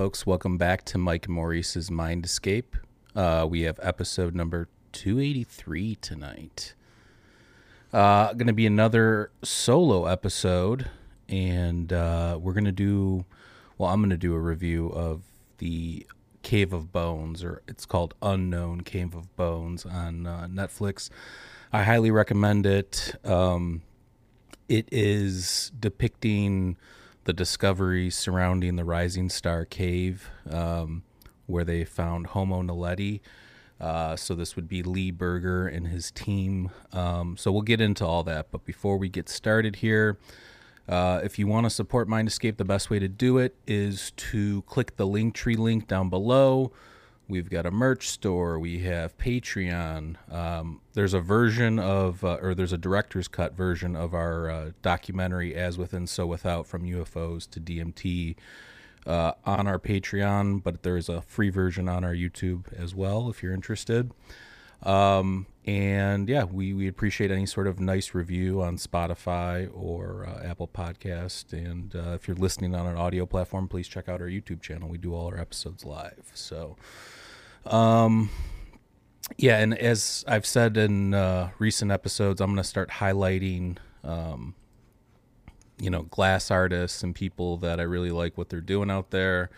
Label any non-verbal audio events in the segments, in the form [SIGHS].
Folks, welcome back to Mike Maurice's Mind Escape. Uh, we have episode number 283 tonight. Uh, going to be another solo episode, and uh, we're going to do, well, I'm going to do a review of the Cave of Bones, or it's called Unknown Cave of Bones on uh, Netflix. I highly recommend it. Um, it is depicting the discoveries surrounding the Rising Star Cave, um, where they found Homo naledi. Uh, so this would be Lee Berger and his team. Um, so we'll get into all that. But before we get started here, uh, if you want to support Mind Escape, the best way to do it is to click the Linktree link down below. We've got a merch store. We have Patreon. Um, there's a version of, uh, or there's a director's cut version of our uh, documentary, As Within, So Without, from UFOs to DMT, uh, on our Patreon, but there's a free version on our YouTube as well if you're interested. Um, and yeah, we, we appreciate any sort of nice review on Spotify or uh, Apple Podcast. And uh, if you're listening on an audio platform, please check out our YouTube channel. We do all our episodes live. So, um, yeah, and as I've said in uh, recent episodes, I'm going to start highlighting, um, you know, glass artists and people that I really like what they're doing out there.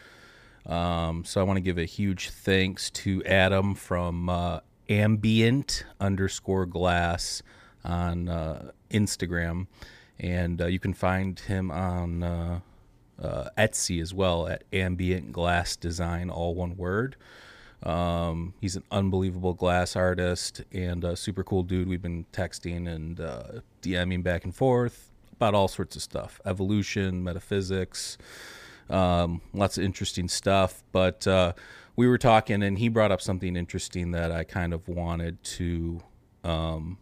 Um, so I want to give a huge thanks to Adam from uh, ambient underscore glass on uh, Instagram, and uh, you can find him on uh, uh, Etsy as well at ambient glass design, all one word. Um, he's an unbelievable glass artist and a super cool dude. We've been texting and uh, DMing back and forth about all sorts of stuff evolution, metaphysics, um, lots of interesting stuff. But uh, we were talking, and he brought up something interesting that I kind of wanted to. Um,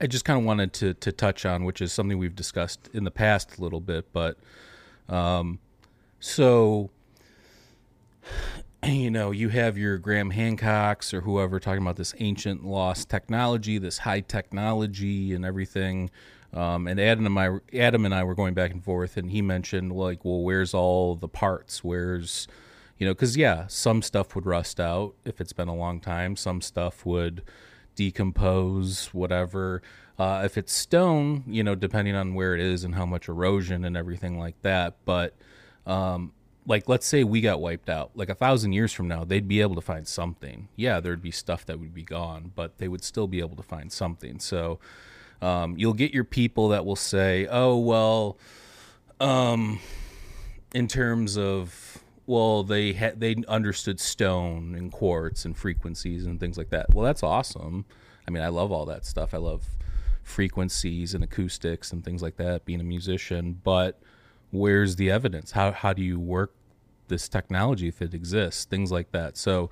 I just kind of wanted to, to touch on, which is something we've discussed in the past a little bit. But um, so [CLEARS THROAT] you know, you have your Graham Hancocks or whoever talking about this ancient lost technology, this high technology and everything. Um, and Adam and I, Adam and I were going back and forth, and he mentioned like, well, where's all the parts? Where's, you know, because yeah, some stuff would rust out if it's been a long time. Some stuff would decompose, whatever. Uh, if it's stone, you know, depending on where it is and how much erosion and everything like that. But um, like let's say we got wiped out like a thousand years from now they'd be able to find something. Yeah there'd be stuff that would be gone but they would still be able to find something. So um, you'll get your people that will say oh well um, in terms of well they had they understood stone and quartz and frequencies and things like that. Well that's awesome. I mean i love all that stuff. I love frequencies and acoustics and things like that being a musician but where's the evidence? How how do you work this technology if it exists? Things like that. So,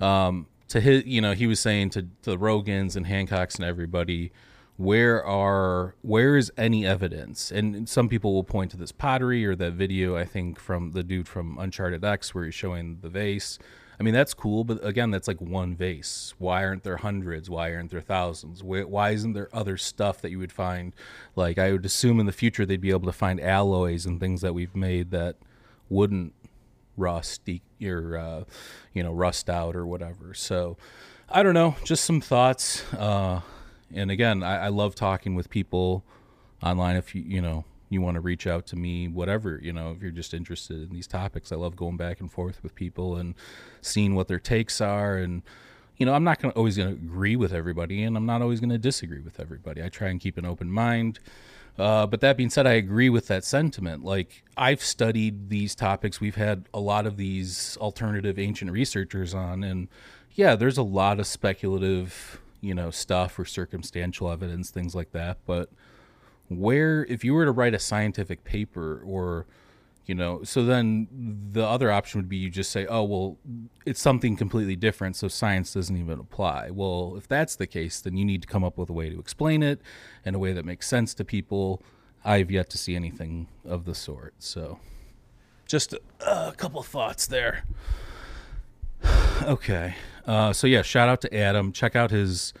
um, to his, you know, he was saying to, to the Rogans and Hancocks and everybody, where are where is any evidence? And some people will point to this pottery or that video I think from the dude from Uncharted X where he's showing the vase. I mean that's cool, but again, that's like one vase. Why aren't there hundreds? Why aren't there thousands? Why, why isn't there other stuff that you would find? Like I would assume in the future they'd be able to find alloys and things that we've made that wouldn't rust or uh, you know rust out or whatever. So I don't know, just some thoughts. Uh, and again, I, I love talking with people online. If you you know you want to reach out to me, whatever, you know, if you're just interested in these topics, I love going back and forth with people and seeing what their takes are. And, you know, I'm not gonna, always going to agree with everybody and I'm not always going to disagree with everybody. I try and keep an open mind. Uh, but that being said, I agree with that sentiment. Like, I've studied these topics. We've had a lot of these alternative ancient researchers on. And yeah, there's a lot of speculative, you know, stuff or circumstantial evidence, things like that. But, where if you were to write a scientific paper or you know so then the other option would be you just say oh well it's something completely different so science doesn't even apply. Well if that's the case then you need to come up with a way to explain it in a way that makes sense to people. I've yet to see anything of the sort so. Just a, a couple thoughts there. [SIGHS] Okay uh, so yeah shout out to adam. Check out his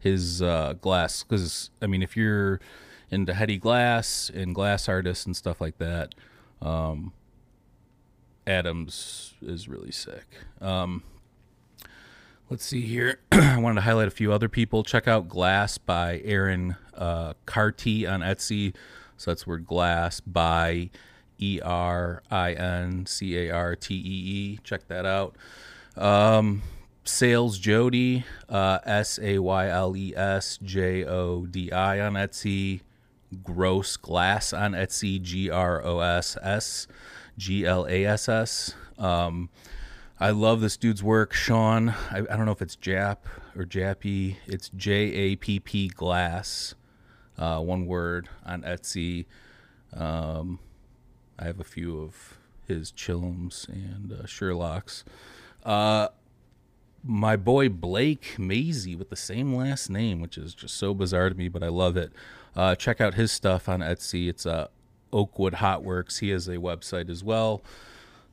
his uh, glass because i mean if you're into heady glass and glass artists and stuff like that. Um, Adams is really sick. Um, let's see here. [CLEARS THROAT] I wanted to highlight a few other people. Check out Glass by Erin uh, Cartee on Etsy. So that's word glass by E R I N C A R T E E. Check that out. Um, Sayles Jodi, uh, S A Y L E S J O D I on Etsy. Gross Glass on Etsy, G R O S S G L A S S. Um, I love this dude's work. Sean, I, I, don't know if it's Jap or Jappy. It's J A P P Glass, uh, one word on Etsy. Um, I have a few of his Chillums and uh, Sherlocks. Uh, my boy Blake Maisie with the same last name, which is just so bizarre to me, but I love it. Uh, check out his stuff on Etsy. It's uh, Oakwood Hotworks. He has a website as well.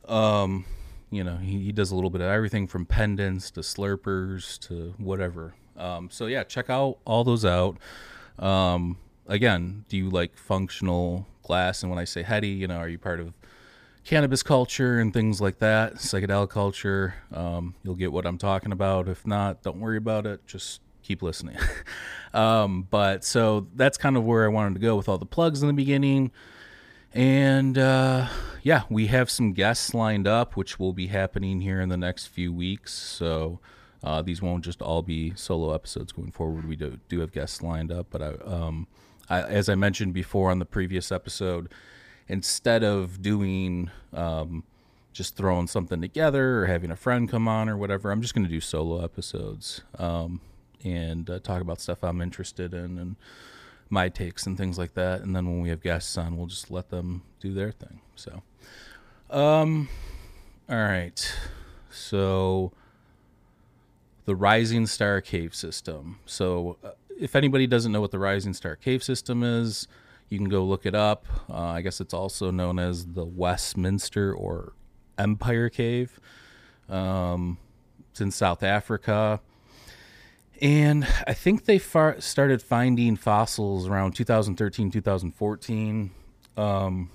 Um, you know, he, he, does a little bit of everything from pendants to slurpers to whatever. Um, so yeah, check out all those out. Um, again, do you like functional glass? And when I say heady, you know, are you part of cannabis culture and things like that, psychedelic culture? Um, you'll get what I'm talking about. If not, don't worry about it. Just keep listening. [LAUGHS] um, but so that's kind of where I wanted to go with all the plugs in the beginning. And uh, yeah, we have some guests lined up, which will be happening here in the next few weeks. So uh, these won't just all be solo episodes going forward. We do, do have guests lined up. But I, um, I, as I mentioned before on the previous episode, instead of doing um, just throwing something together or having a friend come on or whatever, I'm just going to do solo episodes. Um, and uh, talk about stuff I'm interested in and my takes and things like that. And then when we have guests on, we'll just let them do their thing. So, um, all right. So, the Rising Star Cave System. So, uh, if anybody doesn't know what the Rising Star Cave System is, you can go look it up. Uh, I guess it's also known as the Westminster or Empire Cave. Um, it's in South Africa and I think they far- started finding fossils around 2013, 2014. Um,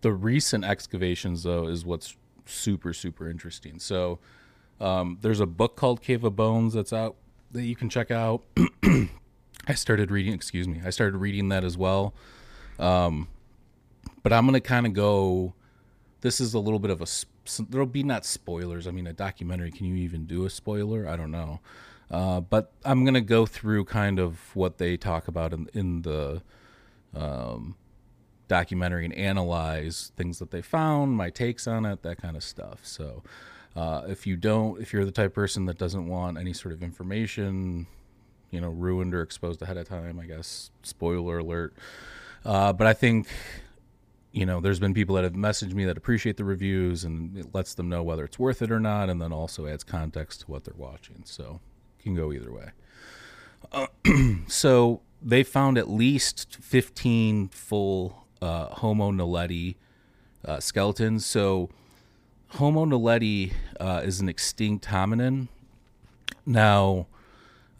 the recent excavations, though, is what's super, super interesting. So um, there's a book called Cave of Bones that's out that you can check out. [CLEARS THROAT] I started reading, excuse me, I started reading that as well. Um, but I'm going to kind of go, this is a little bit of a there'll be not spoilers. I mean, a documentary. Can you even do a spoiler? I don't know. Uh, but I'm gonna go through kind of what they talk about in in the um, documentary and analyze things that they found, my takes on it, that kind of stuff. So. Uh, if you don't, if you're the type person that doesn't want any sort of information, you know, ruined or exposed ahead of time, I guess, spoiler alert. Uh, but I think you know, there's been people that have messaged me that appreciate the reviews and it lets them know whether it's worth it or not, and then also adds context to what they're watching. So can go either way. Uh, [CLEARS THROAT] so they found at least 15 full uh, Homo naledi uh, skeletons. So Homo naledi uh, is an extinct hominin. Now,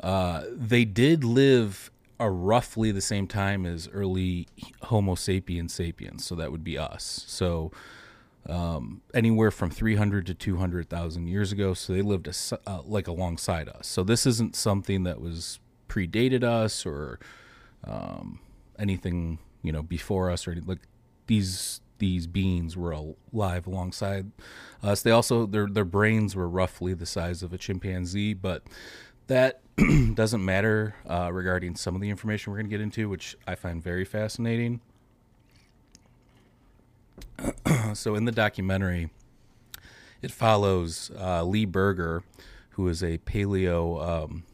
uh, they did live are roughly the same time as early Homo sapiens sapiens. So that would be us. So um, anywhere from 300 to 200,000 years ago. So they lived uh, like alongside us. So this isn't something that was predated us or um, anything you know before us or anything. like these these beings were alive alongside us. They also their their brains were roughly the size of a chimpanzee, but that [CLEARS THROAT] doesn't matter uh, regarding some of the information we're going to get into, which I find very fascinating. [CLEARS THROAT] so in the documentary, it follows uh, Lee Berger, who is a paleo um,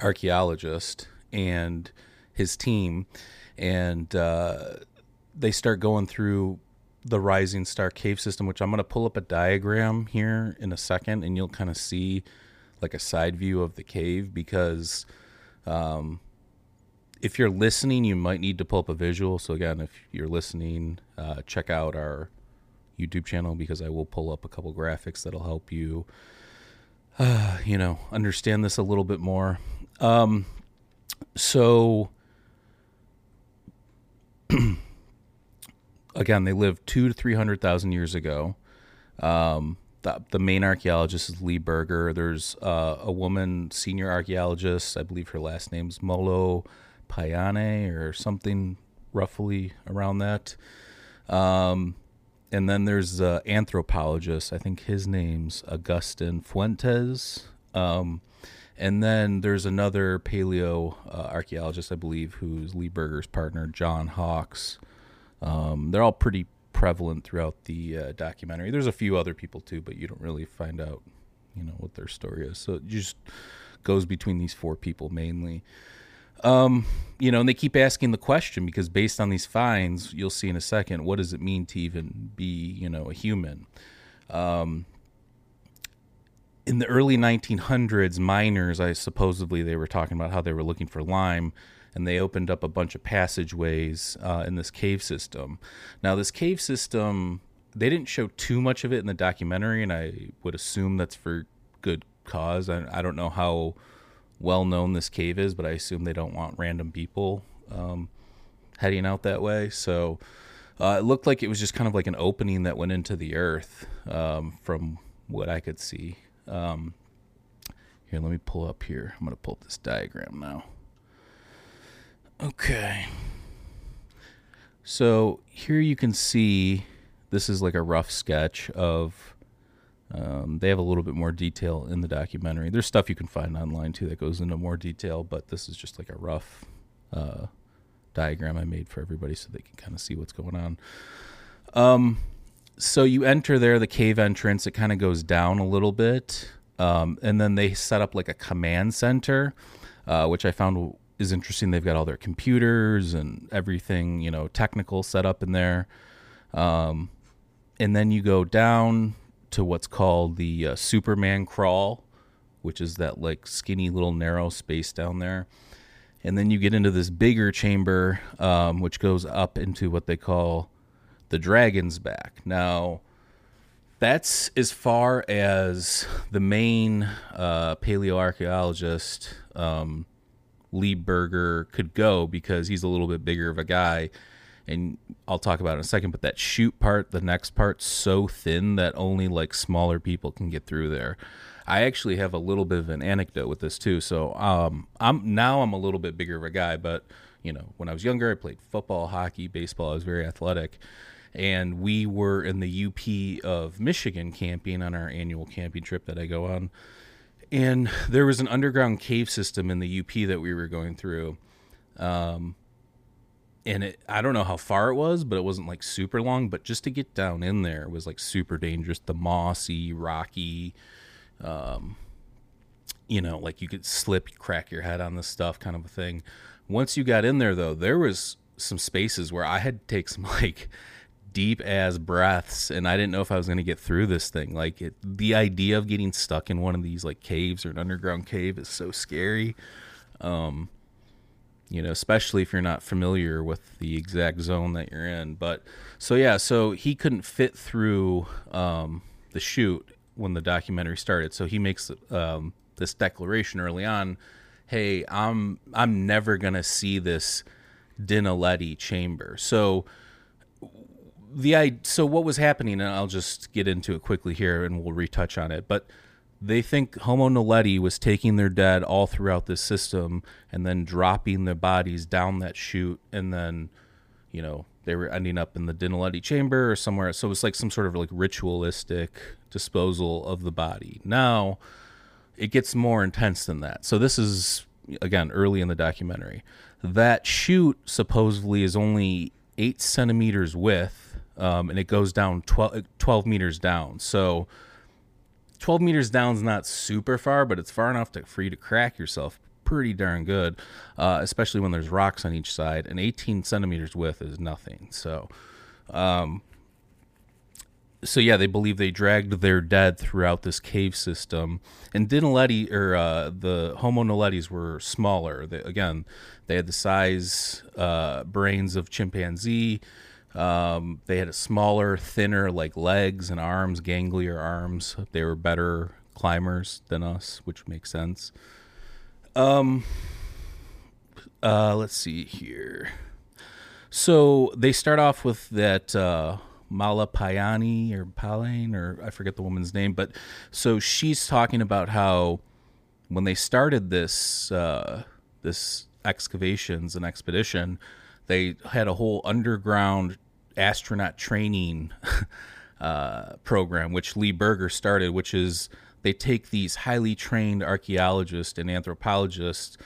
archaeologist, and his team, and uh, they start going through the Rising Star Cave System, which I'm going to pull up a diagram here in a second, and you'll kind of see like a side view of the cave because um, if you're listening, you might need to pull up a visual. So again, if you're listening, uh, check out our YouTube channel because I will pull up a couple graphics that'll help you, uh, you know, understand this a little bit more. Um, so [CLEARS THROAT] again, they lived two to three hundred thousand years ago. Um, the, the, main archaeologist is Lee Berger. There's uh, a woman, senior archaeologist. I believe her last name's Molo Payane or something roughly around that. Um, and then there's an anthropologist. I think his name's Augustin Fuentes. Um, and then there's another paleo uh, archaeologist, I believe, who's Lee Berger's partner, John Hawks. Um, they're all pretty prevalent throughout the uh, documentary. There's a few other people too, but you don't really find out, you know, what their story is. So it just goes between these four people mainly. Um, you know, and they keep asking the question because based on these finds, you'll see in a second, what does it mean to even be, you know, a human? Um, in the early 1900s, miners, I supposedly they were talking about how they were looking for lime, and they opened up a bunch of passageways uh, in this cave system. Now, this cave system, they didn't show too much of it in the documentary, and I would assume that's for good cause. I, I don't know how well known this cave is, but I assume they don't want random people um, heading out that way. So uh, it looked like it was just kind of like an opening that went into the earth um, from what I could see. Um, here, let me pull up here. I'm going to pull up this diagram now. Okay. So here you can see this is like a rough sketch of um, they have a little bit more detail in the documentary. There's stuff you can find online too that goes into more detail, but this is just like a rough uh, diagram I made for everybody so they can kind of see what's going on. Um, so you enter there, the cave entrance, it kind of goes down a little bit. Um, and then they set up like a command center, uh, which I found is interesting. They've got all their computers and everything, you know, technical set up in there. Um, and then you go down to what's called the uh, Superman crawl, which is that like skinny little narrow space down there. And then you get into this bigger chamber, um, which goes up into what they call the Dragon's Back. Now, that's as far as the main uh, paleoarchaeologist, um, Lee Berger, could go because he's a little bit bigger of a guy and I'll talk about in a second, but that chute part, the next part's so thin that only like smaller people can get through there. I actually have a little bit of an anecdote with this too. So um, I'm now I'm a little bit bigger of a guy, but you know, when I was younger, I played football, hockey, baseball. I was very athletic, and we were in the UP of Michigan camping on our annual camping trip that I go on. And there was an underground cave system in the UP that we were going through. Um, and it I don't know how far it was, but it wasn't like super long. But just to get down in there was like super dangerous. The mossy, rocky, um, you know, like you could slip, crack your head on this stuff, kind of a thing. Once you got in there, though, there was some spaces where I had to take some [LAUGHS] like deep as breaths, and I didn't know if I was going to get through this thing. Like it, the idea of getting stuck in one of these like caves or an underground cave is so scary. Um, you know, especially if you're not familiar with the exact zone that you're in. But so yeah, so he couldn't fit through um, the chute when the documentary started. So he makes um, this declaration early on: "Hey, I'm I'm never gonna see this Dinaledi chamber." So the so what was happening, and I'll just get into it quickly here, and we'll retouch on it. But they think Homo naledi was taking their dead all throughout this system, and then dropping their bodies down that chute, and then, you know, they were ending up in the Dinaledi chamber or somewhere. So it was like some sort of like ritualistic disposal of the body. Now, it gets more intense than that. So this is again early in the documentary. That chute supposedly is only eight centimeters width, um, and it goes down 12, 12 meters down. So 12 meters down is not super far, but it's far enough to, for you to crack yourself pretty darn good, uh, especially when there's rocks on each side. And 18 centimeters width is nothing. So, um, so yeah, they believe they dragged their dead throughout this cave system. And Dinaledi or uh, the Homo naledi's were smaller. They, again, they had the size uh, brains of chimpanzee. Um, they had a smaller, thinner, like legs and arms, ganglier arms. They were better climbers than us, which makes sense. Um, uh, let's see here. So they start off with that uh, Malapayani or Palane or I forget the woman's name, but so she's talking about how when they started this uh, this excavations and expedition, they had a whole underground astronaut training [LAUGHS] uh, program, which Lee Berger started, which is they take these highly trained archaeologists and anthropologists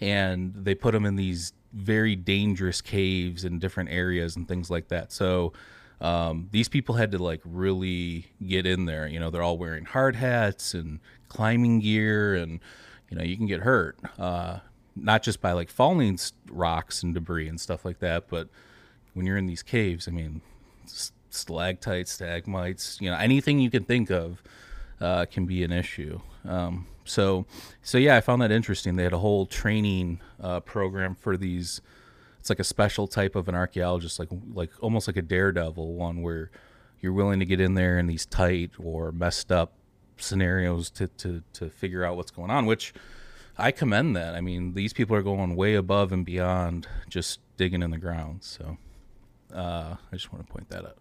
and they put them in these very dangerous caves in different areas and things like that. So um, these people had to like really get in there. You know, they're all wearing hard hats and climbing gear, and you know, you can get hurt. Uh, not just by like falling rocks and debris and stuff like that, but when you're in these caves, I mean, stalactites, stalagmites, you know, anything you can think of uh, can be an issue. Um, so, so yeah, I found that interesting. They had a whole training uh, program for these. It's like a special type of an archaeologist, like like almost like a daredevil one, where you're willing to get in there in these tight or messed up scenarios to to to figure out what's going on. Which I commend that. I mean, these people are going way above and beyond just digging in the ground. So, uh, I just want to point that out.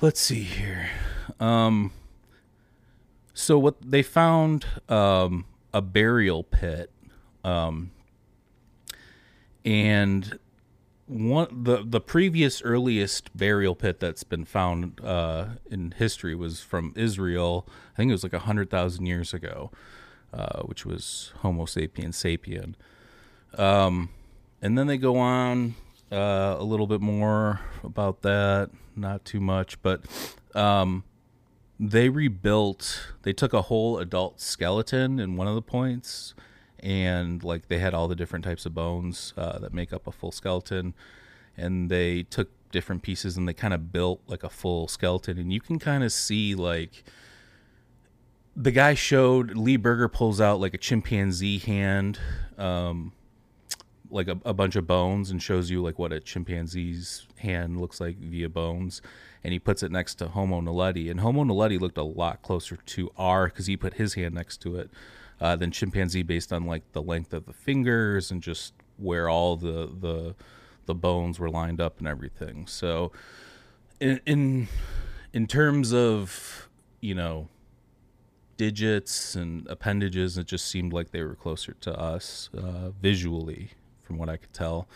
Let's see here. Um, so what they found um, a burial pit, um, and one the the previous earliest burial pit that's been found uh, in history was from Israel. I think it was like a hundred thousand years ago, uh, which was Homo sapiens sapien. Um, and then they go on uh, a little bit more about that, not too much, but um, they rebuilt they took a whole adult skeleton in one of the points and like they had all the different types of bones uh, that make up a full skeleton and they took different pieces and they kind of built like a full skeleton and you can kind of see like the guy showed lee berger pulls out like a chimpanzee hand um, like a, a bunch of bones and shows you like what a chimpanzee's hand looks like via bones and he puts it next to Homo naledi. And Homo naledi looked a lot closer to R because he put his hand next to it uh, than chimpanzee based on like the length of the fingers and just where all the the the bones were lined up and everything. So in in, in terms of you know digits and appendages, it just seemed like they were closer to us uh, visually, from what I could tell.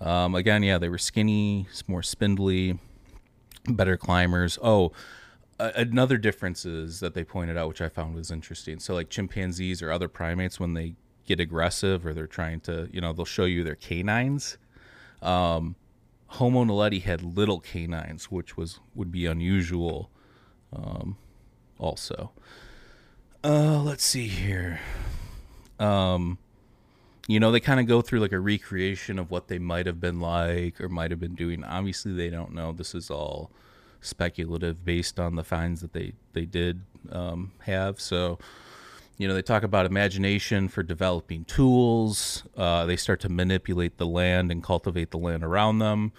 Um, again, yeah, they were skinny, more spindly better climbers. Oh, another difference is that they pointed out, which I found was interesting. So, like chimpanzees or other primates, when they get aggressive or they're trying to, you know, they'll show you their canines. Um, Homo naledi had little canines, which was would be unusual. Um, also, uh, let's see here. Um, you know, they kind of go through like a recreation of what they might have been like or might have been doing. Obviously, they don't know. This is all speculative based on the finds that they they did um, have. So, you know, they talk about imagination for developing tools. Uh, they start to manipulate the land and cultivate the land around them.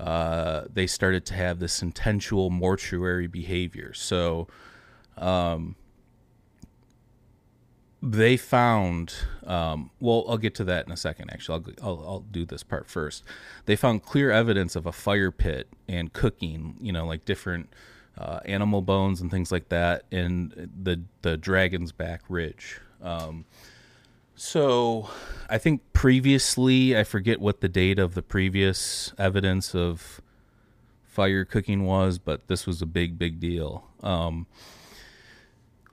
Uh, they started to have this intentional mortuary behavior. So, um, they found um, well i'll get to that in a second actually. I'll, I'll, I'll do this part first. They found clear evidence of a fire pit and cooking you know like different uh, animal bones and things like that in the the dragon's back ridge. Um, so i think previously i forget what the date of the previous evidence of fire cooking was but this was a big big deal. Um,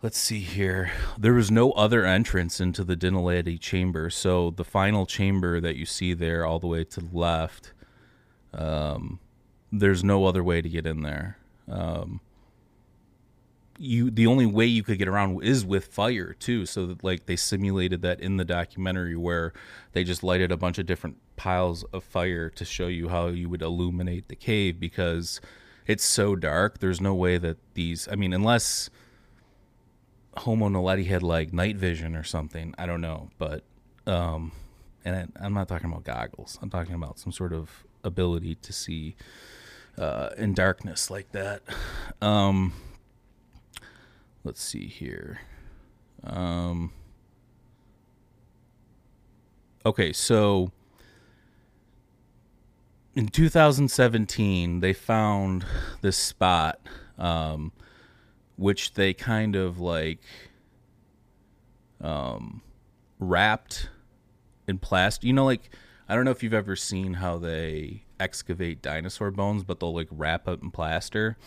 let's see here. There was no other entrance into the Dinaledi chamber. So the final chamber that you see there, all the way to the left, um, there's no other way to get in there. Um, you the only way you could get around is with fire too. So that like they simulated that in the documentary where they just lighted a bunch of different piles of fire to show you how you would illuminate the cave because it's so dark. There's no way that these. I mean, unless Homo naledi had like night vision or something. I don't know, but um, and I, am not talking about goggles. I'm talking about some sort of ability to see uh, in darkness like that. Um, let's see here. Um, okay, so in 2017, they found this spot. Um, which they kind of like um, wrapped in plastic. You know, like I don't know if you've ever seen how they excavate dinosaur bones, but they'll like wrap up in plaster.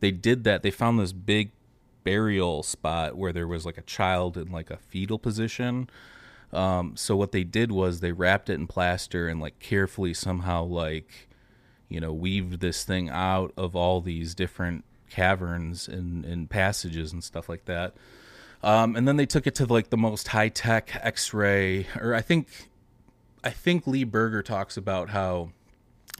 They did that. They found this big burial spot where there was like a child in like a fetal position. Um, so what they did was they wrapped it in plaster and like carefully somehow like you know weaved this thing out of all these different caverns and, and passages and stuff like that. Um, and then they took it to like the most high tech X-ray, or I think, I think Lee Berger talks about how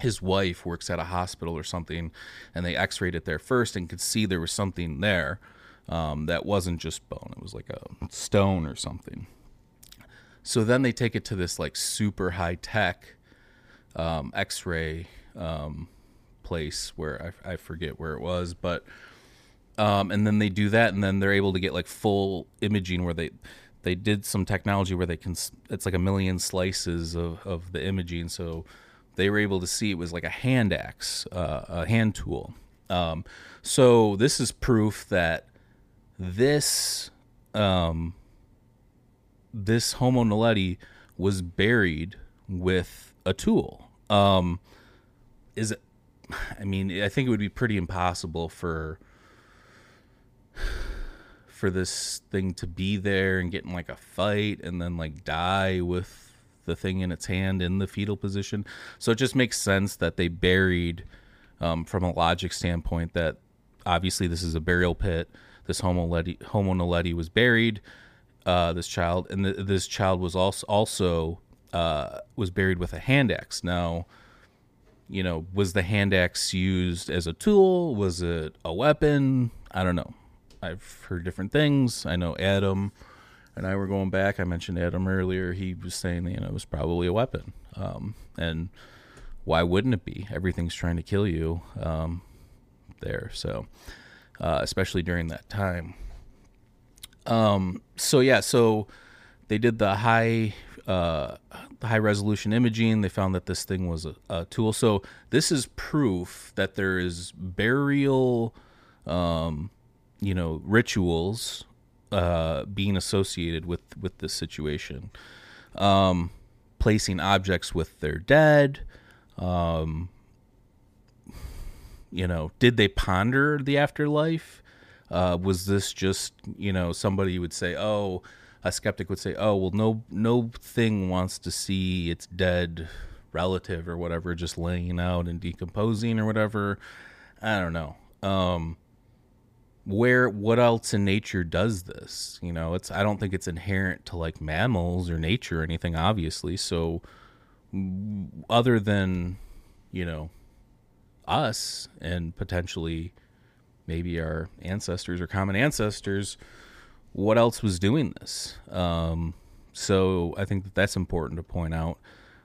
his wife works at a hospital or something, and they X-rayed it there first and could see there was something there um, that wasn't just bone; it was like a stone or something. So then they take it to this like super high tech um, X-ray um, place where I, I forget where it was, but um, and then they do that, and then they're able to get like full imaging where they they did some technology where they can it's like a million slices of of the imaging, so they were able to see it was like a hand axe, uh, a hand tool. Um, so this is proof that this um, this Homo naledi was buried with a tool. Um, is it I mean, I think it would be pretty impossible for for this thing to be there and get in like a fight and then like die with the thing in its hand in the fetal position. So it just makes sense that they buried, um, from a logic standpoint, that obviously this is a burial pit. This Homo naledi, Homo naledi was buried. Uh, this child and this child was also also uh, was buried with a hand axe. Now you know, was the hand axe used as a tool? Was it a weapon? I don't know. I've heard different things. I know Adam and I were going back. I mentioned Adam earlier. He was saying, you know, it was probably a weapon. Um, and why wouldn't it be? Everything's trying to kill you um, there. So, uh, especially during that time. Um, so yeah, so they did the high uh, high resolution imaging. They found that this thing was a, a, tool. So this is proof that there is burial, um, you know, rituals uh, being associated with with this situation. Um, placing objects with their dead. Um, you know, did they ponder the afterlife? Uh, was this just you know somebody would say, oh a skeptic would say, "Oh, well, no, no thing wants to see its dead relative or whatever just laying out and decomposing or whatever." I don't know. Um, where what else in nature does this? You know, it's I don't think it's inherent to like mammals or nature or anything, obviously. So, other than you know us and potentially maybe our ancestors or common ancestors what else was doing this. Um, so I think that that's important to point out.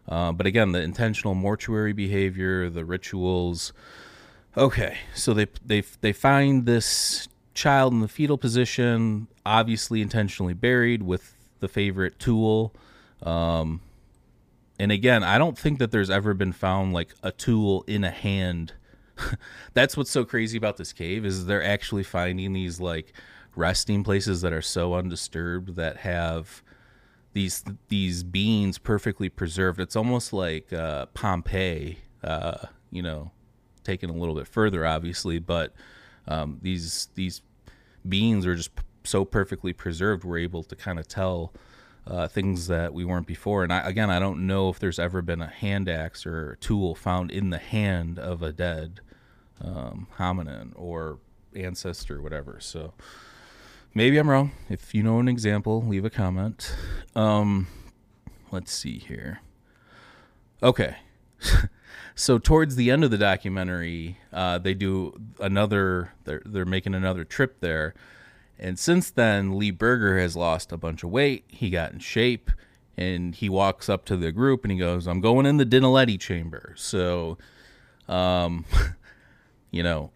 Uh, but again, the intentional mortuary behavior, the rituals. Okay, so they they they find this child in the fetal position. obviously intentionally buried with the favorite tool. Um, and again, I don't think that there's ever been found like a tool in a hand. [LAUGHS] That's what's so crazy about this cave is they're actually finding these like resting places that are so undisturbed that have these these beings perfectly preserved. It's almost like uh, Pompeii, uh, you know, taken a little bit further, obviously, but um, these these beings are just p- so perfectly preserved. We're able to kind of tell uh, things that we weren't before. And I, again, I don't know if there's ever been a hand axe or tool found in the hand of a dead um, hominin or ancestor, or whatever. So maybe I'm wrong. If you know an example, leave a comment. Um, let's see here. Okay. [LAUGHS] so towards the end of the documentary, uh, they do another. They're they're making another trip there, and since then, Lee Berger has lost a bunch of weight. He got in shape, and he walks up to the group and he goes, "I'm going in the Dinaledi chamber." So, um, [LAUGHS] you know,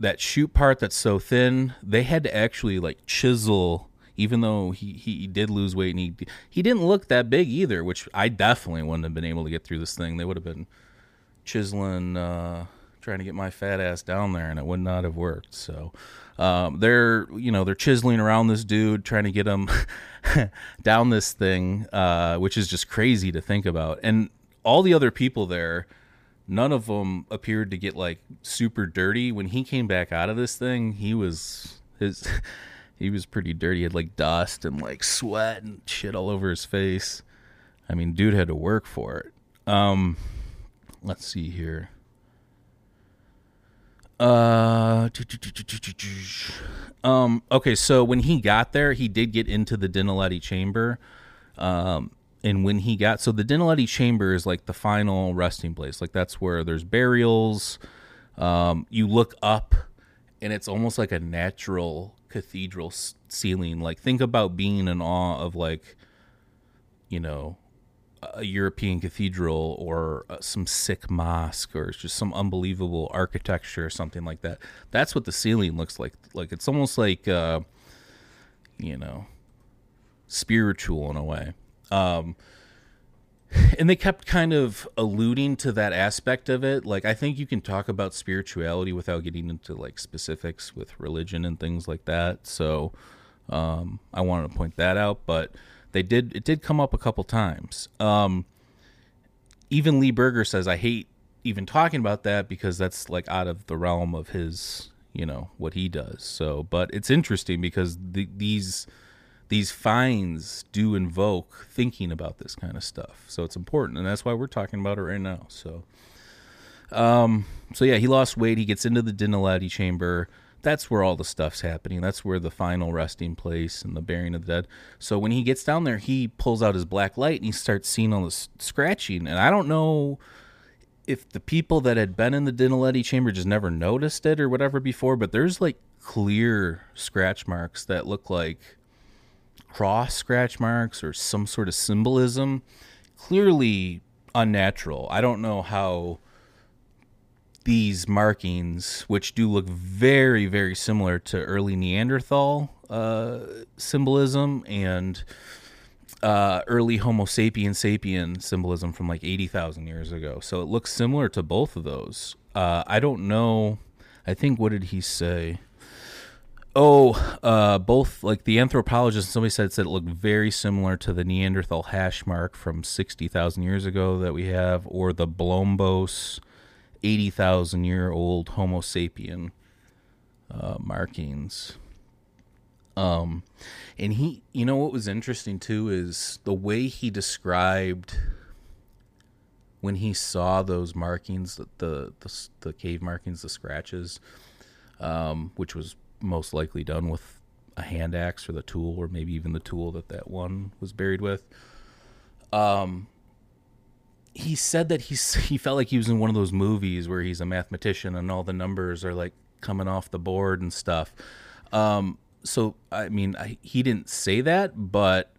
that chute part that's so thin, they had to actually like chisel. Even though he, he did lose weight and he he didn't look that big either, which I definitely wouldn't have been able to get through this thing. They would have been chiseling, uh, trying to get my fat ass down there, and it would not have worked. So um, they're you know they're chiseling around this dude, trying to get him [LAUGHS] down this thing, uh, which is just crazy to think about. And all the other people there, none of them appeared to get like super dirty. When he came back out of this thing, he was his. [LAUGHS] He was pretty dirty. He had like dust and like sweat and shit all over his face. I mean, dude had to work for it. Um, let's see here. Uh, um, okay, so when he got there, he did get into the Dinaledi chamber. Um, and when he got, so the Dinaledi chamber is like the final resting place. Like that's where there's burials. Um, you look up and it's almost like a natural cathedral ceiling. Like think about being in awe of like, you know, a European cathedral or uh, some sick mosque or just some unbelievable architecture or something like that. That's what the ceiling looks like. Like it's almost like uh, you know, spiritual in a way. Um, and they kept kind of alluding to that aspect of it. Like I think you can talk about spirituality without getting into like specifics with religion and things like that. So um, I wanted to point that out, but they did it did come up a couple times. Um, even Lee Berger says I hate even talking about that because that's like out of the realm of his, you know, what he does. So, but it's interesting because the, these these finds do invoke thinking about this kind of stuff. So it's important, and that's why we're talking about it right now. So, um, so yeah, he lost weight. He gets into the Dinaledi chamber that's where all the stuff's happening. That's where the final resting place and the burying of the dead. So when he gets down there, he pulls out his black light and he starts seeing all this scratching. And I don't know if the people that had been in the Dinaledi chamber just never noticed it or whatever before, but there's like clear scratch marks that look like cross scratch marks or some sort of symbolism. Clearly unnatural. I don't know how these markings, which do look very, very similar to early Neanderthal uh, symbolism and uh, early Homo sapien sapien symbolism from like 80,000 years ago. So it looks similar to both of those. Uh, I don't know. I think, what did he say? Oh, uh, both like the anthropologist. Somebody said said it looked very similar to the Neanderthal hash mark from sixty thousand years ago that we have, or the Blombos 80,000 year old Homo sapien uh, markings. Um, and he, you know, what was interesting too is the way he described when he saw those markings, the the, the cave markings, the scratches, um, which was most likely done with a hand axe or the tool, or maybe even the tool that that one was buried with. Um, he said that he's [LAUGHS] he felt like he was in one of those movies where he's a mathematician and all the numbers are like coming off the board and stuff. Um, so I mean, I, he didn't say that, but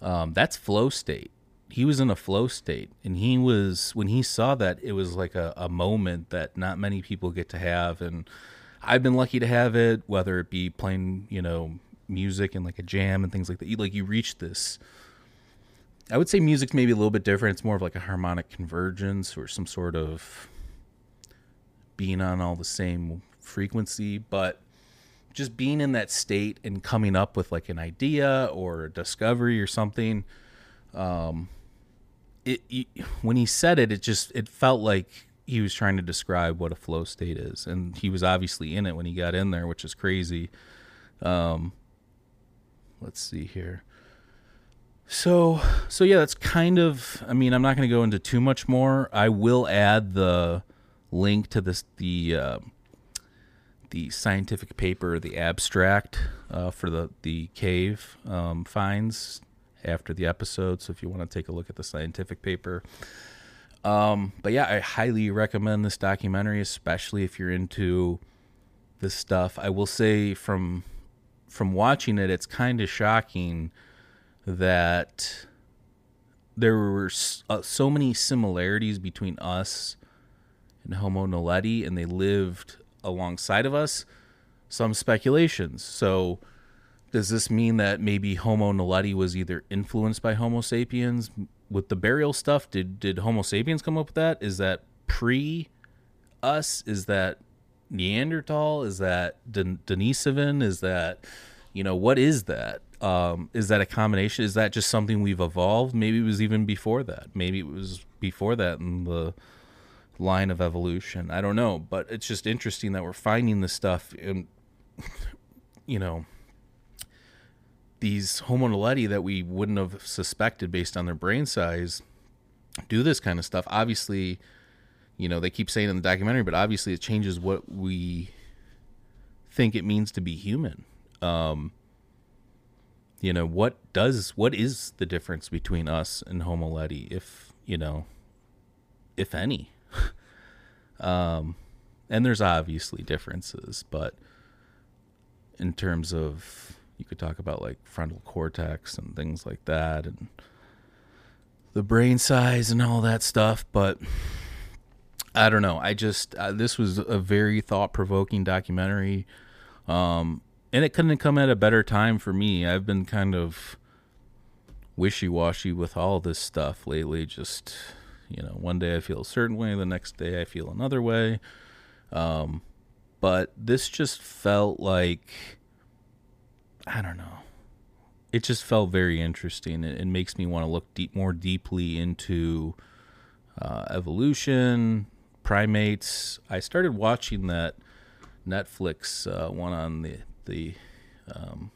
um, that's flow state. He was in a flow state, and he was when he saw that it was like a, a moment that not many people get to have, and I've been lucky to have it. Whether it be playing, you know, music and like a jam and things like that. You, like you reach this. I would say music's maybe a little bit different. It's more of like a harmonic convergence or some sort of being on all the same frequency, but just being in that state and coming up with like an idea or a discovery or something. Um, it, it when he said it, it just it felt like he was trying to describe what a flow state is, and he was obviously in it when he got in there, which is crazy. Um, let's see here. So, so yeah, that's kind of. I mean, I'm not going to go into too much more. I will add the link to this the uh, the scientific paper, the abstract uh, for the the cave um, finds after the episode. So if you want to take a look at the scientific paper. Um, but yeah, I highly recommend this documentary, especially if you're into this stuff. I will say from from watching it, it's kind of shocking that there were uh, so many similarities between us and Homo naledi, and they lived alongside of us. Some speculations. So does this mean that maybe Homo naledi was either influenced by Homo sapiens with the burial stuff? Did did Homo sapiens come up with that? Is that pre us? Is that Neanderthal? Is that Den- Denisovan? Is that you know what is that? Um, is that a combination? Is that just something we've evolved? Maybe it was even before that. Maybe it was before that in the line of evolution. I don't know, but it's just interesting that we're finding this stuff and [LAUGHS] you know these Homo naledi that we wouldn't have suspected based on their brain size do this kind of stuff. Obviously, you know, they keep saying in the documentary, but obviously it changes what we think it means to be human. Um, you know, what does what is the difference between us and Homo naledi if, you know, if any? [LAUGHS] um, and there's obviously differences, but in terms of you could talk about like frontal cortex and things like that and the brain size and all that stuff but i don't know. I just uh, this was a very thought-provoking documentary um, and it couldn't have come at a better time for me. I've been kind of wishy-washy with all this stuff lately just you know one day i feel a certain way the next day i feel another way. Um, but this just felt like I don't know. It just felt very interesting. It, it makes me want to look deep, more deeply into uh, evolution, primates. I started watching that Netflix uh, one on the the um,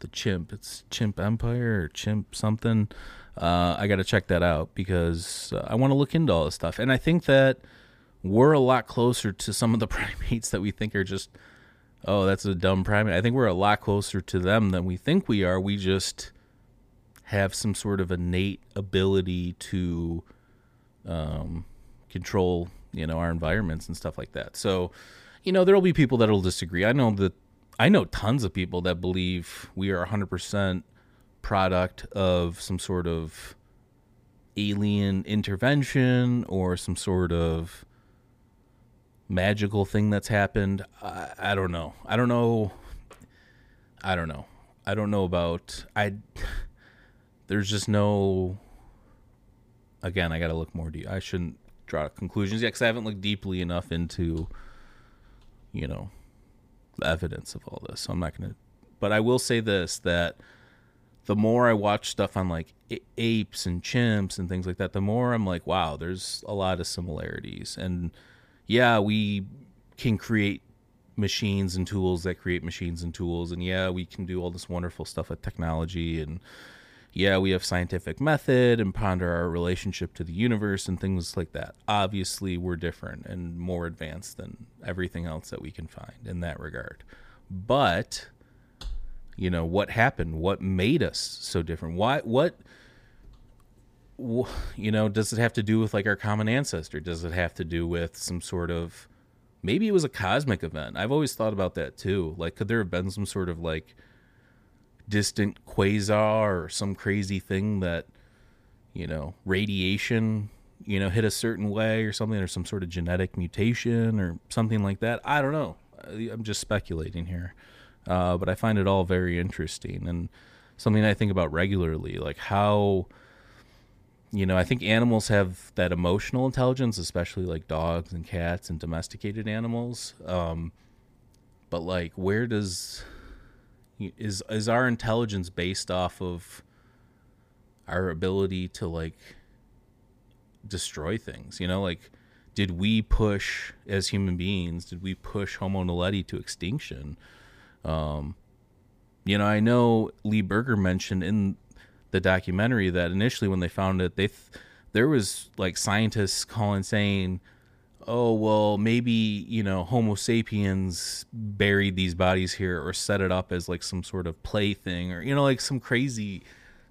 the chimp. It's Chimp Empire or Chimp something. Uh, I got to check that out because uh, I want to look into all this stuff. And I think that we're a lot closer to some of the [LAUGHS] primates that we think are just oh, that's a dumb primate. I think we're a lot closer to them than we think we are. We just have some sort of innate ability to um, control, you know, our environments and stuff like that. So, you know, there will be people that will disagree. I know that I know tons of people that believe we are 100% product of some sort of alien intervention or some sort of magical thing that's happened. I, I don't know. I don't know. I don't know. I don't know about I. [SIGHS] There's just no. Again, I got to look more deep. I shouldn't draw conclusions yet because I haven't looked deeply enough into. You know, the evidence of all this. So I'm not gonna. But I will say this that the more I watch stuff on like apes and chimps and things like that, the more I'm like, wow, there's a lot of similarities and yeah, we can create machines and tools that create machines and tools and yeah, we can do all this wonderful stuff with technology and yeah, we have scientific method and ponder our relationship to the universe and things like that. Obviously, we're different and more advanced than everything else that we can find in that regard. But you know, what happened? What made us so different? Why what you know, does it have to do with like our common ancestor? Does it have to do with some sort of maybe it was a cosmic event? I've always thought about that too. Like, could there have been some sort of like distant quasar or some crazy thing that, you know, radiation, you know, hit a certain way or something, or some sort of genetic mutation or something like that? I don't know. I'm just speculating here. uh, but I find it all very interesting and something I think about regularly. Like how, you know, I think animals have that emotional intelligence, especially like dogs and cats and domesticated animals. Um, but like, where does is is our intelligence based off of our ability to like destroy things? You know, like did we push as human beings? Did we push Homo naledi to extinction? Um, you know, I know Lee Berger mentioned in the documentary that initially when they found it, they th- there was like scientists calling saying, "Oh, well, maybe you know Homo sapiens buried these bodies here or set it up as like some sort of plaything or you know like some crazy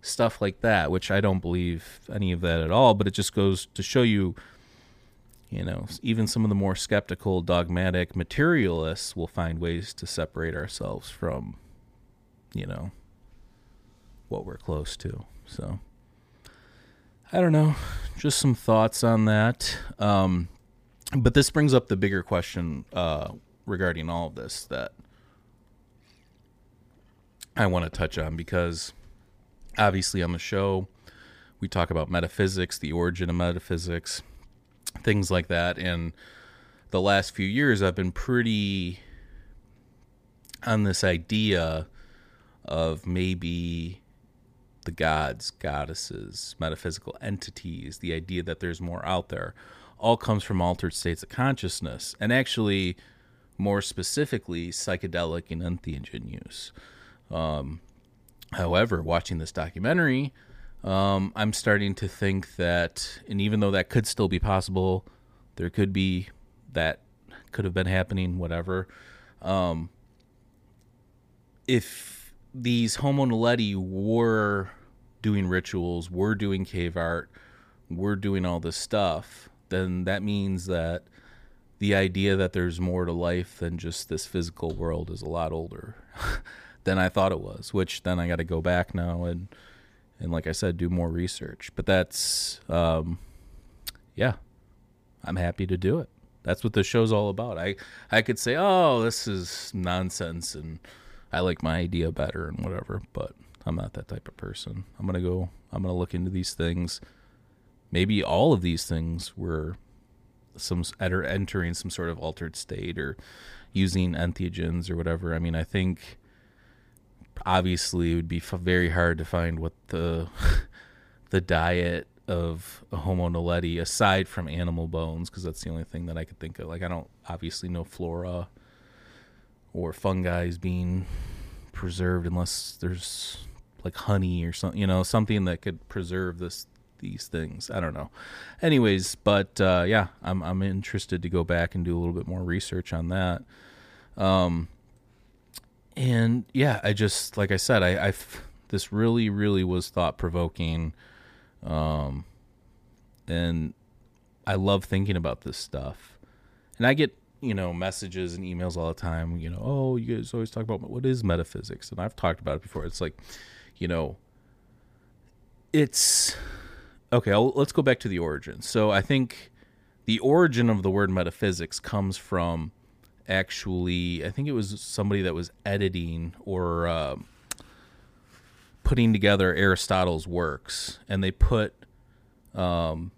stuff like that." Which I don't believe any of that at all. But it just goes to show you you know, even some of the more skeptical, dogmatic materialists will find ways to separate ourselves from, you know, what we're close to. So, I don't know, just some thoughts on that. Um, but this brings up the bigger question uh, regarding all of this that I want to touch on because obviously on the show we talk about metaphysics, the origin of metaphysics things like that. And the last few years, I've been pretty on this idea of maybe the gods, goddesses, metaphysical entities, the idea that there's more out there, all comes from altered states of consciousness. And actually, more specifically, psychedelic and entheogen use. Um, however, watching this documentary, um, I'm starting to think that, and even though that could still be possible, there could be that could have been happening, whatever. Um, if these Homo naledi were doing rituals, we're doing cave art, we're doing all this stuff, then that means that the idea that there's more to life than just this physical world is a lot older [LAUGHS] than I thought it was, which then I got to go back now and and like I said, do more research. But that's, um, yeah, I'm happy to do it. That's what the show's all about. I I could say, oh, this is nonsense, and I like my idea better, and whatever. But I'm not that type of person. I'm gonna go. I'm gonna look into these things. Maybe all of these things were some enter, entering some sort of altered state or using entheogens or whatever. I mean, I think obviously it would be very hard to find what the [LAUGHS] the diet of a Homo naledi aside from animal bones because that's the only thing that I could think of. Like I don't obviously know flora or fungi is being preserved unless there's like honey or something, you know, something that could preserve this these things. I don't know. Anyways, but uh, yeah, I'm I'm interested to go back and do a little bit more research on that. Um, and yeah, I just like I said, I, I this really really was thought provoking, um, and I love thinking about this stuff, and I get you know messages and emails all the time. You know, oh, you guys always talk about what is metaphysics, and I've talked about it before. It's like, you know, it's okay. I'll, let's go back to the origin. So I think the origin of the word metaphysics comes from actually, I think it was somebody that was editing or uh, putting together Aristotle's works, and they put, um,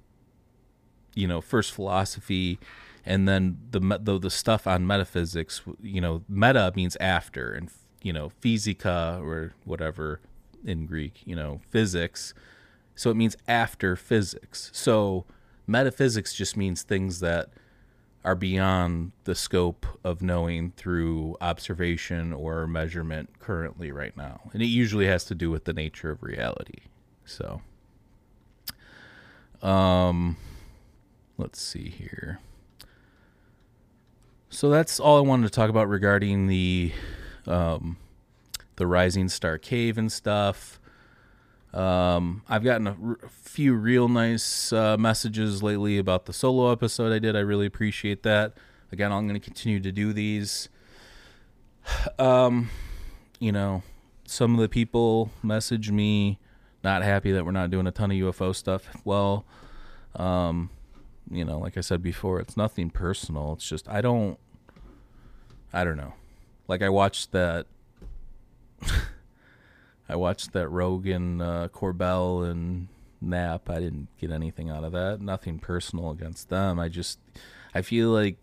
you know, first philosophy, and then the the the stuff on metaphysics. You know, meta means after, and you know, physica or whatever in Greek. You know, physics. So it means after physics. So metaphysics just means things that are beyond the scope of knowing through observation or measurement currently right now. And it usually has to do with the nature of reality. So um let's see here. So that's all I wanted to talk about regarding the um the Rising Star Cave and stuff. Um, I've gotten a r- few real nice uh, messages lately about the solo episode I did. I really appreciate that. Again, I'm going to continue to do these. [SIGHS] Um, you know, some of the people message me not happy that we're not doing a ton of UFO stuff. Well, um, you know, like I said before, it's nothing personal. It's just I don't I don't know. Like I watched that [LAUGHS] I watched that Rogan, uh, Corbell, and Knapp. I didn't get anything out of that. Nothing personal against them. I just, I feel like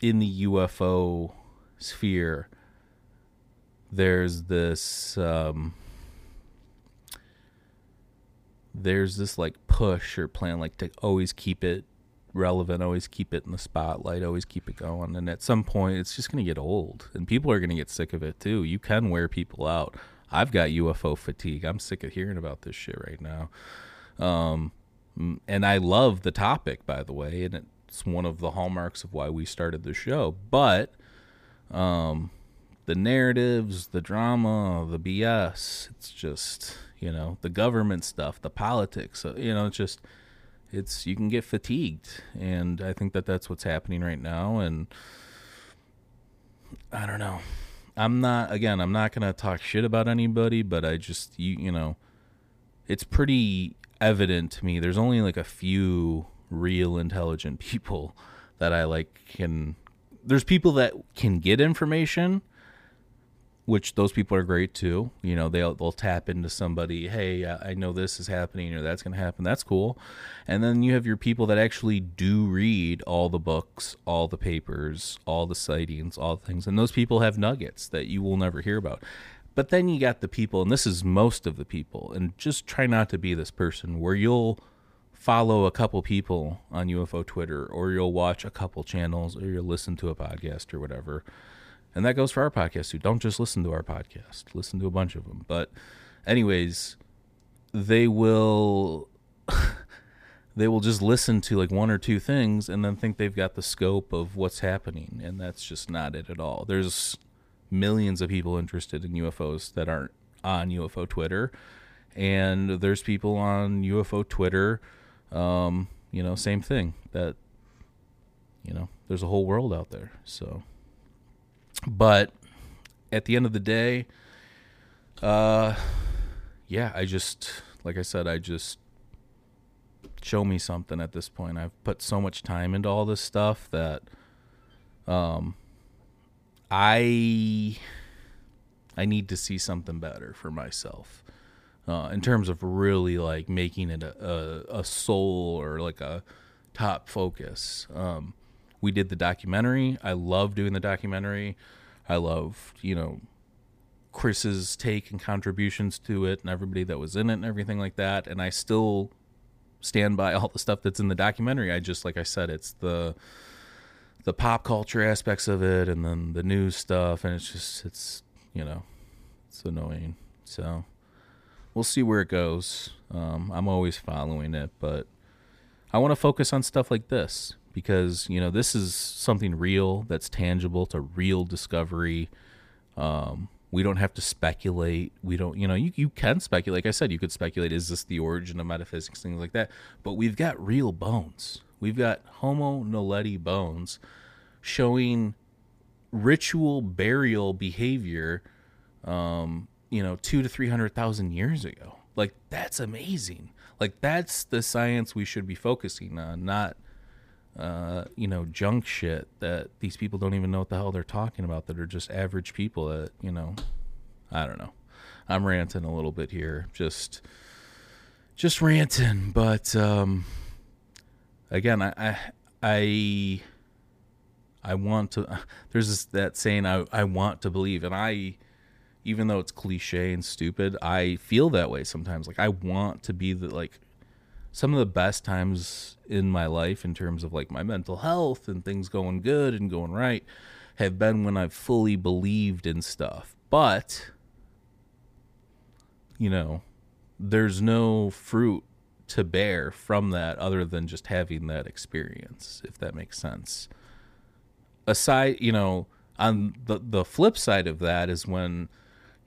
in the UFO sphere, there's this, um, there's this like push or plan, like to always keep it relevant, always keep it in the spotlight, always keep it going. And at some point, it's just going to get old, and people are going to get sick of it too. You can wear people out. I've got UFO fatigue. I'm sick of hearing about this shit right now. Um, and I love the topic, by the way, and it's one of the hallmarks of why we started the show. But um, the narratives, the drama, the BS, it's just, you know, the government stuff, the politics, uh, you know, it's just it's you can get fatigued and i think that that's what's happening right now and i don't know. I'm not again i'm not to talk shit about anybody but i just you you know it's pretty evident to me. There's only like a few real intelligent [LAUGHS] people that i like can there's people that can get information which those people are great too. You know, they'll they'll tap into somebody. Hey, I know this is happening or that's going to happen. That's cool. And then you have your people that actually do read all the books, all the papers, all the sightings, all the things. And those people have nuggets that you will never hear about. But then you got the people, and this is most of the people. And just try not to be this person where you'll follow a couple people on UFO Twitter, or you'll watch a couple channels, or you'll listen to a podcast or whatever and that goes for our podcast too. Don't just listen to our podcast, listen to a bunch of them. But, anyways, they will. [LAUGHS] they will just listen to like one or two things and then think they've got the scope of what's happening and that's just not it at all there's millions of people interested in ufos that aren't on ufo twitter and there's people on ufo twitter um, you know same thing that you know there's a whole world out there so but at the end of the day, uh, yeah, I just, like I said, I just show me something at this point. I've put so much time into all this stuff that, um, I, I need to see something better for myself. Uh, in terms of really like making it a, a, a sole or like a top focus. Um, we did the documentary. I love doing the documentary. I love, you know, Chris's take and contributions to it and everybody that was in it and everything like that. And I still stand by [LAUGHS] all the stuff that's in the documentary. I just like I said, it's the the pop culture aspects of it and then the news stuff and it's just it's you know it's annoying. So we'll see where it goes. Um, I'm always following it, but I want to focus on stuff like this because you know this is something real that's tangible to real discovery. Um, we don't have to speculate. We don't you know you, you can speculate. Like i said you could speculate is this the origin of metaphysics things like that? But we've got real bones. We've got homo naledi bones showing ritual burial behavior um, you know two to three hundred thousand years ago. Like that's amazing. Like that's the science we should be focusing on not uh, you know, junk shit that these people don't even know what the hell they're talking about that are just average people that, you know, I don't know. I'm ranting a little bit here. Just just ranting, but um again, I I I, I want to [LAUGHS] there's this, that saying I I want to believe and I even though it's cliche and stupid, I feel that way sometimes. Like I want to be the like some of the best times in my life in terms of like my mental health and things going good and going right have been when I've fully believed in stuff. But you know, there's no fruit to bear from that other than just having that experience, if that makes sense. Aside, you know, on the the flip side of that is when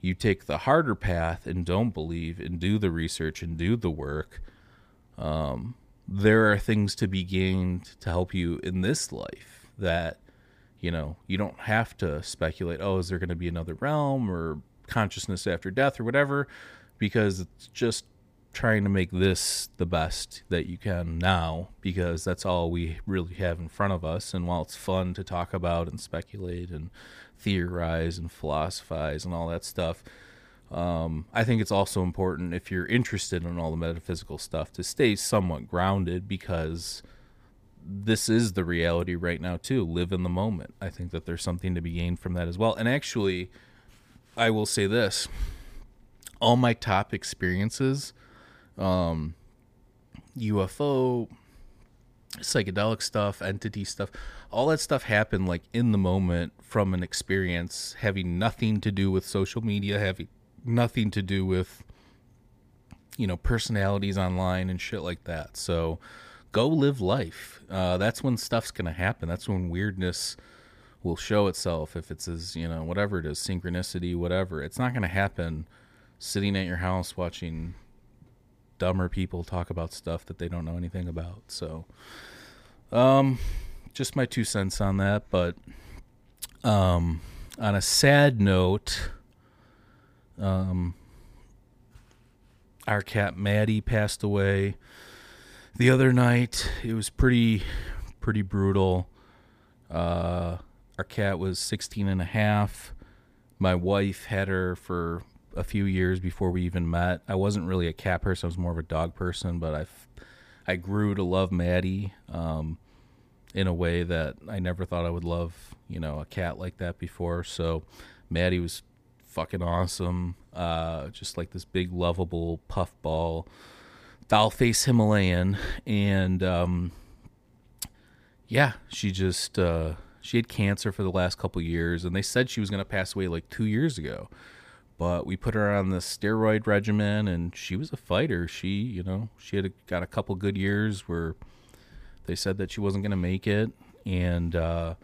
you take the harder path and don't believe and do the research and do the work um, there are things to be gained to help you in this life that you know you don't have to speculate oh is there going to be another realm or consciousness after death or whatever because it's just trying to make this the best that you can now because that's all we really have in front of us and while it's fun to talk about and speculate and theorize and philosophize and all that stuff. Um, I think it's also important if you're interested in all the metaphysical stuff to stay somewhat grounded because this is the reality right now too. Live in the moment. I think that there's something to be gained from that as well. And actually, I will say this: all my top experiences, um, UFO, psychedelic stuff, entity stuff, all that stuff happened like in the moment from an experience having nothing to do with social media, having nothing to do with you know personalities online and shit like that. So go live life. Uh, that's when stuff's gonna happen. That's when weirdness will show itself. If it's as you know whatever it is, synchronicity, whatever. It's not gonna happen sitting at your house watching dumber people talk about stuff that they don't know anything about. So, um, just my two cents on that. But, um, on a sad note, um, our cat Maddie passed away the other night. It was pretty, pretty brutal. Uh, our cat was 16 and a half. My wife had her for a few years before we even met. I wasn't really a cat person; I was more of a dog person. But I, I grew to love Maddie um, in a way that I never thought I would love. You know, a cat like that before. So, Maddie was fucking awesome. Uh, just like this big, lovable puffball, doll face Himalayan, and um, yeah, she just. Uh, she had cancer for the last couple years, and they said she was going to pass away like two years ago but we put her on the steroid regimen and she was a fighter she you know she had a, got a couple good years where they said that she wasn't going to make it and uh,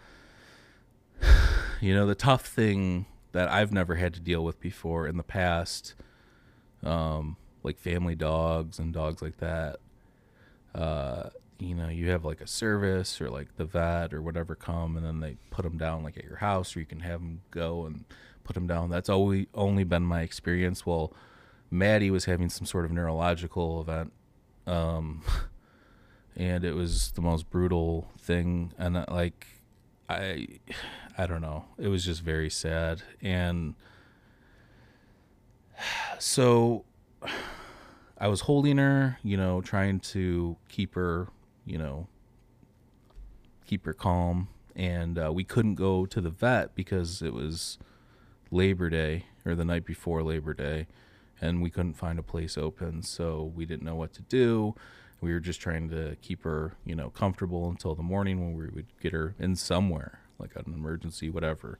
[SIGHS] you know the tough thing that i've never had to deal with before in the past um, like family dogs and dogs like that uh, you know you have like a service or like the vet or whatever come and then they put them down like at your house or you can have them go and put them down. That's always only been my experience. Well, Maddie was having some sort of neurological event, um, [LAUGHS] and it was the most brutal thing. And uh, like, I, I don't know. It was just very sad. And [SIGHS] so, [SIGHS] I was holding her, you know, trying to keep her, you know, keep her calm. And uh, we couldn't go to the vet because it was Labor Day or the night before Labor Day, and we couldn't find a place open, so we didn't know what to do. We were just trying to keep her, you know, comfortable until the morning when we would get her in somewhere, like an emergency, whatever.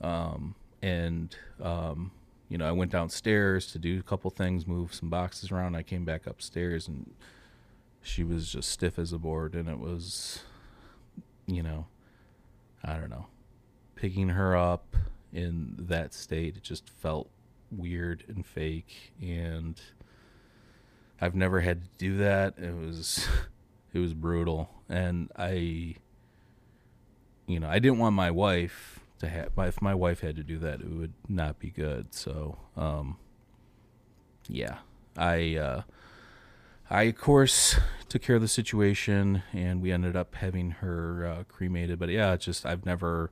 Um, and um, you know, I went downstairs to do a couple things, move some boxes around. I came back upstairs, and she was just stiff as a board, and it was, you know, I don't know, picking her up in that state. It just felt weird and fake and I've never had to do that. It was [LAUGHS] it was brutal and I you know, I didn't want my wife to have if my wife had to do that it would not be good. So, um yeah. I uh I of course took care of the situation and we ended up having her uh, cremated, but yeah, it's just I've never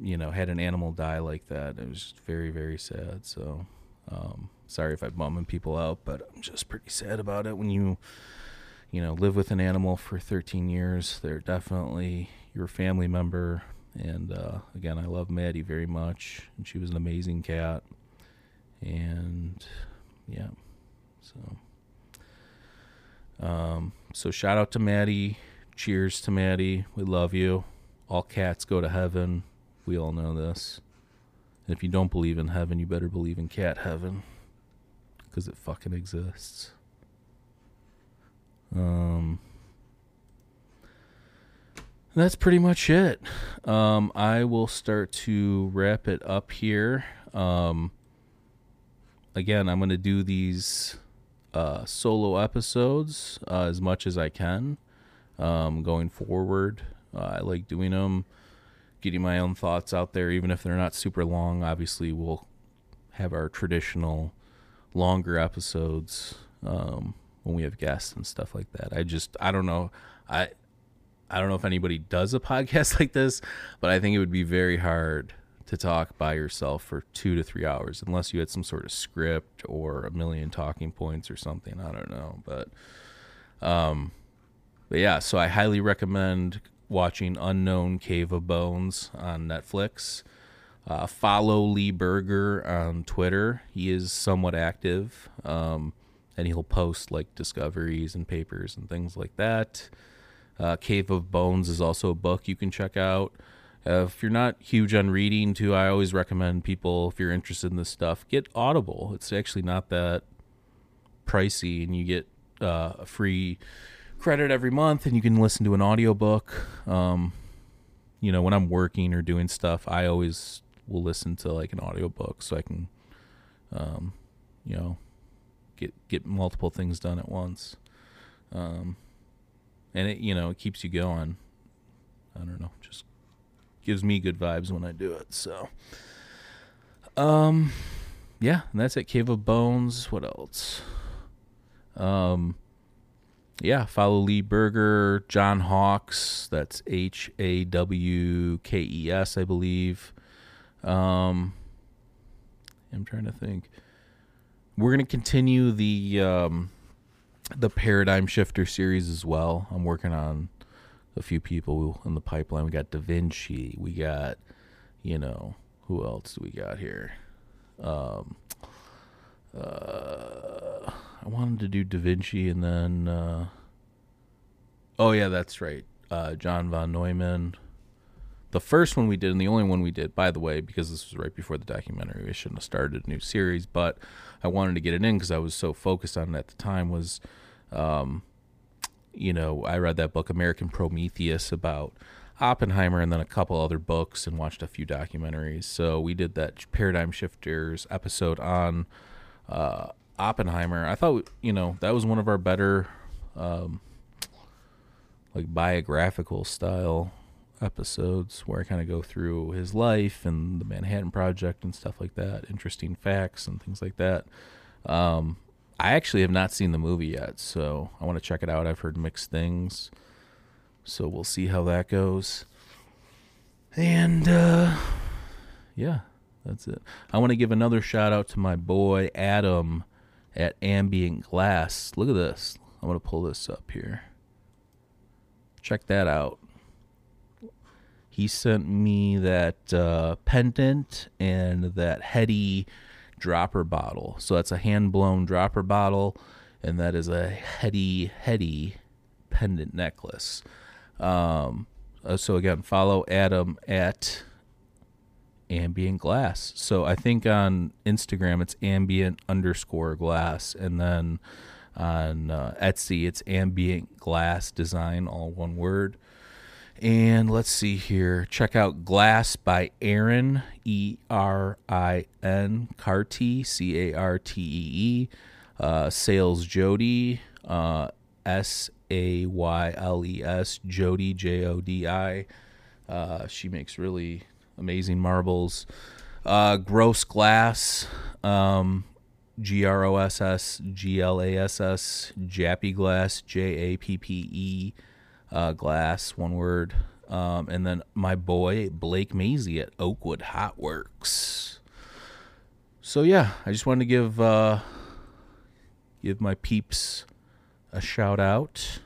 you know, had an animal die like that. It was very, very sad. So, um, sorry if I'm bumming people out, but I'm just pretty sad about it. When you, you know, live with an animal for 13 years, they're definitely your family member. And uh, again, I love Maddie very much, and she was an amazing cat. And yeah, so. Um, so shout out to Maddie. Cheers to Maddie. We love you. All cats go to heaven. We all know this. And if you don't believe in heaven, you better believe in cat heaven. Because it fucking exists. Um, that's pretty much it. Um, I will start to wrap it up here. Um, again, I'm going to do these uh, solo episodes uh, as much as I can um, going forward. Uh, I like doing them getting my own thoughts out there, even if they're not super long. Obviously, we'll have our traditional longer episodes um, when we have guests and stuff like that. I just I don't know. I I don't know if anybody does a podcast [LAUGHS] like this, but I think it would be very hard to talk by yourself for two to three hours unless you had some sort of script or a million talking points or something. I don't know, but um, but yeah. So I highly recommend watching Unknown Cave of Bones on Netflix. Uh, follow Lee Berger on Twitter. He is somewhat active, um, and he'll post like discoveries and papers and things like that. Uh, Cave of Bones is also a book you can check out. Uh, if you're not huge on reading, too, I always recommend people, if you're interested in this stuff, get Audible. It's actually not that pricey, and you get uh, a free credit every month, and you can listen to an audiobook. Um, you know, when I'm working or doing stuff, I always will listen to like an audiobook so I can, um, you know, get get multiple things done at once. Um, and it, you know, it keeps you going. I don't know, just gives me good vibes when I do it. So, um, yeah, that's it. Cave of Bones. What else? Um, yeah, follow Lee Berger, John Hawkes. That's H A W K E S, I believe. Um, I'm trying to think. We're gonna continue the um, the paradigm shifter series as well. I'm working on a few people in the pipeline. We got Da Vinci. We got, you know, who else do we got here? Um, uh, I wanted to do Da Vinci and then, uh, oh yeah, that's right. Uh, John von Neumann. The first one we did, and the only one we did, by the way, because this was right before the documentary, we shouldn't have started a new series, but I wanted to get it in because I was so focused on it at the time. Was um, you know, I read that book, American Prometheus, about Oppenheimer, and then a couple other books, and watched a few documentaries. So we did that Paradigm Shifters episode on uh, Oppenheimer. I thought, you know, that was one of our better, um, like biographical style episodes where I kind of go through his life and the Manhattan Project and stuff like that, interesting facts and things like that. Um, I actually have not seen the movie yet, so I want to check it out. I've heard mixed things, so we'll see how that goes. And uh, yeah, that's it. I want to give another shout out to my boy Adam at Ambient Glass. Look at this. I'm going to pull this up here. Check that out. He sent me that uh, pendant and that heady dropper bottle. So that's a hand blown dropper bottle, and that is a heady, heady pendant necklace. Um, uh, so again, follow Adam at ambient glass. So I think on Instagram it's ambient underscore glass, and then on uh, Etsy it's ambient glass design, all one word. And let's see here. Check out Glass by Erin, E R I N, Cartee, C A R T E E. Uh, Sayles Jodi, uh, S A Y L E S, Jodi, J O D I. Uh, she makes really amazing marbles. Uh, Gross Glass, um, G R O S S G L A S S, Jappe Glass, J A P P E uh, glass, one word. Um, and then my boy Blake Maisie at Oakwood Hot Works. So yeah, I just wanted to give uh, give my peeps a shout out.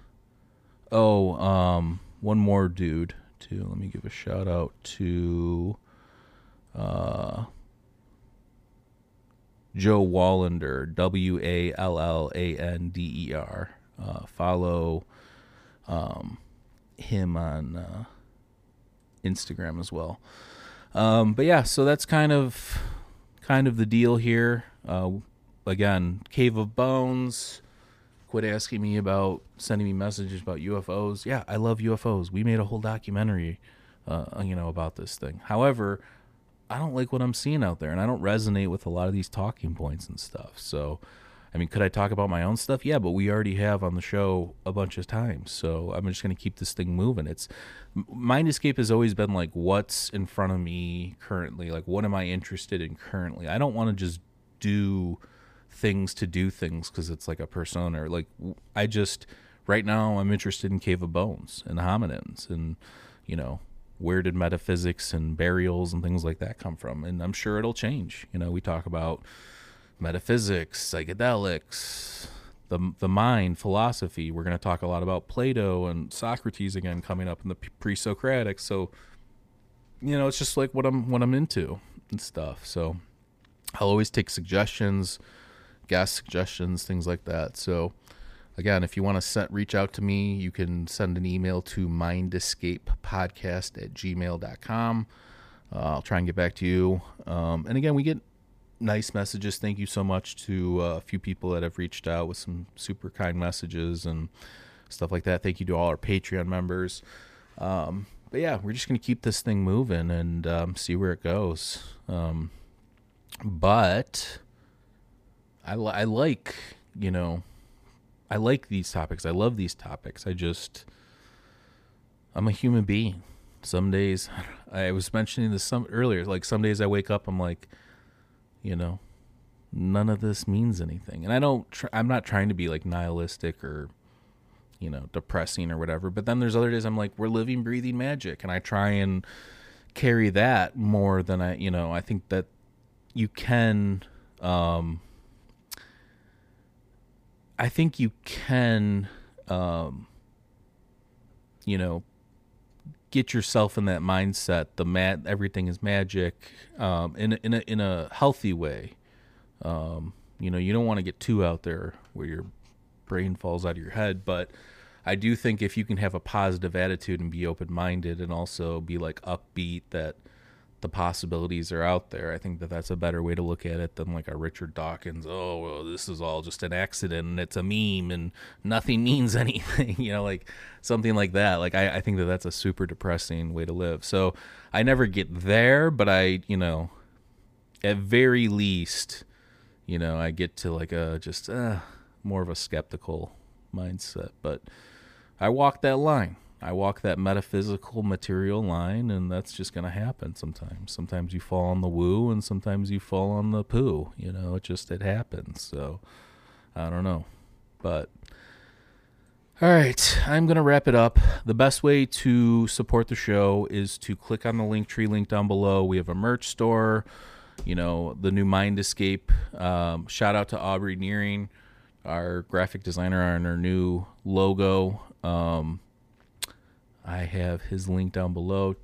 Oh, um, one more dude too. Let me give a shout out to uh, Joe Wallander, W A L L A N D E R. Uh, follow um, him on uh, Instagram as well. Um, but yeah, so that's kind of kind of the deal here. Uh, again, Cave of Bones. Quit asking me about sending me messages about UFOs. Yeah, I love UFOs. We made a whole documentary, uh, you know, about this thing. However, I don't like what I'm seeing out there, and I don't resonate with a lot of these talking points and stuff. So I mean, could I talk about my own stuff? Yeah, but we already have on the show a bunch of times. So I'm just going to keep this thing moving. It's Mind Escape has always been like, what's in front of me currently? Like, what am I interested in currently? I don't want to just do things to do things because it's like a persona. Like, I just right now I'm interested in Cave of Bones and hominins and you know where did metaphysics and burials and things like that come from and I'm sure it'll change. You know, we talk about metaphysics, psychedelics, the the mind, philosophy. We're going to talk a lot about Plato and Socrates again coming up in the pre-Socratic. So you know, it's just like what I'm what I'm into and stuff. So I'll always take suggestions, guest suggestions, things like that. So again, if you want to set, reach out to me, you can send an email to mindescapepodcast at gmail.com. Uh, I'll try and get back to you. Um, and again, we get nice messages. Thank you so much to uh, a few people that have reached out with some super kind messages and stuff like that. Thank you to all our Patreon members. Um, but yeah, we're just going to keep this thing moving and um, see where it goes. Um, but I, li- I like, you know, I like these topics. I love these topics. I just, I'm a human being. Some days, [LAUGHS] I was mentioning this some earlier. Like some days I wake up, I'm like, you know, none of this means anything. And I don't. Tr- I'm not trying to be like nihilistic or, you know, depressing or whatever. But then there's other days I'm like, we're living, breathing magic, and I try and carry that more than I. You know, I think that you can. Um, I think you can, um, you know, get yourself in that mindset. The mat, everything is magic, um, in a, in a in a healthy way. Um, you know, you don't want to get too out there where your brain falls out of your head, but I do think if you can have a positive attitude and be open minded, and also be like upbeat that the possibilities are out there. I think that that's a better way to look at it than like a Richard Dawkins. Oh, well, this is all just an accident and it's a meme and nothing [LAUGHS] means anything. [LAUGHS] you know, like something like that. Like I, I think that that's a super depressing way to live. So I never get there, but I, you know, at very least, you know, I get to like a just uh, more of a skeptical mindset. But I walk that line. I walk that metaphysical material line, and that's just going to happen sometimes. Sometimes you fall on the woo, and sometimes you fall on the poo. You know, it just it happens. So I don't know, but all right, I'm going to wrap it up. The best way to support the show is to click on the link tree link down below. We have a merch store, you know, the new Mind Escape. Um, shout out to Aubrey Nehring, our graphic designer, on our new logo. Um, I have his link down below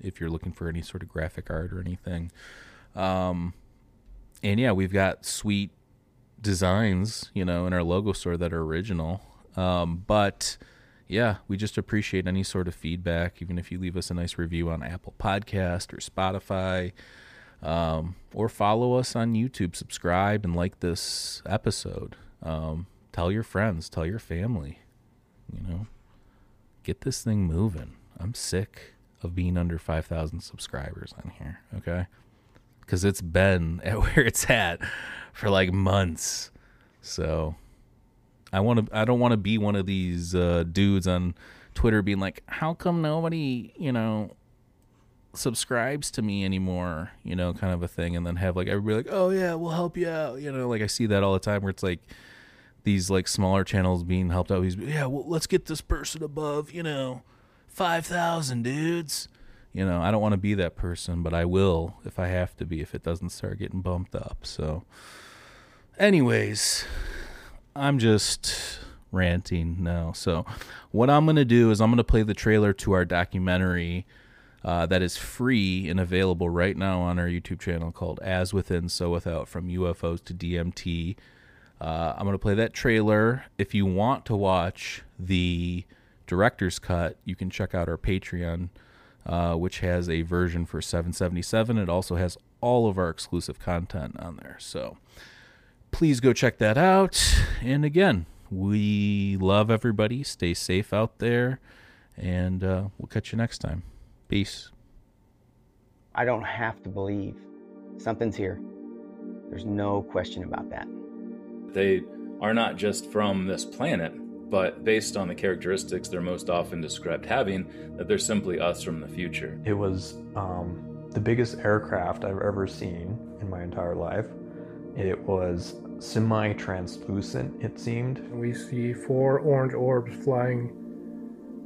if you're looking for any sort of graphic art or anything. Um, and yeah, we've got sweet designs, you know, in our logo store that are original. Um, but yeah, we just appreciate any sort of feedback, even if you leave us a nice review on Apple Podcast or Spotify, um, or follow us on YouTube, subscribe and like this episode. Um, tell your friends, tell your family, you know get this thing moving. I'm sick of being under 5,000 subscribers on here, okay? Because it's been [LAUGHS] at where it's at for like months. So I want to, I don't want to be one of these uh, dudes on Twitter being like, how come nobody, you know, subscribes to me anymore, you know, kind of a thing. And then have like everybody like, oh yeah, we'll help you out. You know, like I see that all the time where it's like, these like smaller channels being helped out. He's yeah, well, let's get this person above, you know, five thousand dudes. You know, I don't want to be that person, but I will if I have to be if it doesn't start getting bumped up. So, anyways, I'm just ranting now. So, what I'm gonna do is I'm gonna play the trailer to our documentary. Uh, that is free and available right now on our YouTube channel called As Within, So Without From UFOs to DMT. Uh, I'm going to play that trailer. If you want to watch the director's cut, you can check out our Patreon, uh, which has a version for 777. It also has all of our exclusive content on there. So please go check that out. And again, we love everybody. Stay safe out there. And uh, we'll catch you next time. Peace. I don't have to believe something's here. There's no question about that. They are not just from this planet, but based on the characteristics they're most often described having, that they're simply us from the future. It was um, the biggest aircraft I've ever seen in my entire life. It was semi translucent, it seemed. We see four orange orbs flying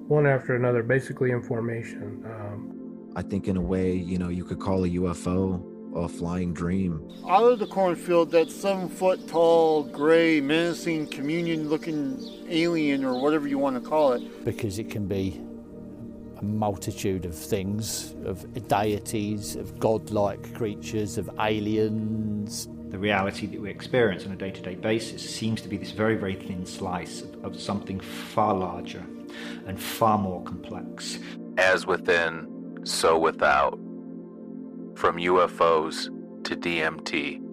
one after another, basically in formation. Um, I think, in a way, you know, you could call a UFO a flying dream. Out of the cornfield, that seven foot tall, gray, menacing, communion looking alien, or whatever you want to call it. Because it can be a multitude of things, of deities, of godlike creatures, of aliens. The reality that we experience on a day to day basis seems to be this very, very thin slice of, of something far larger and far more complex. As within, so without. From UFOs to DMT.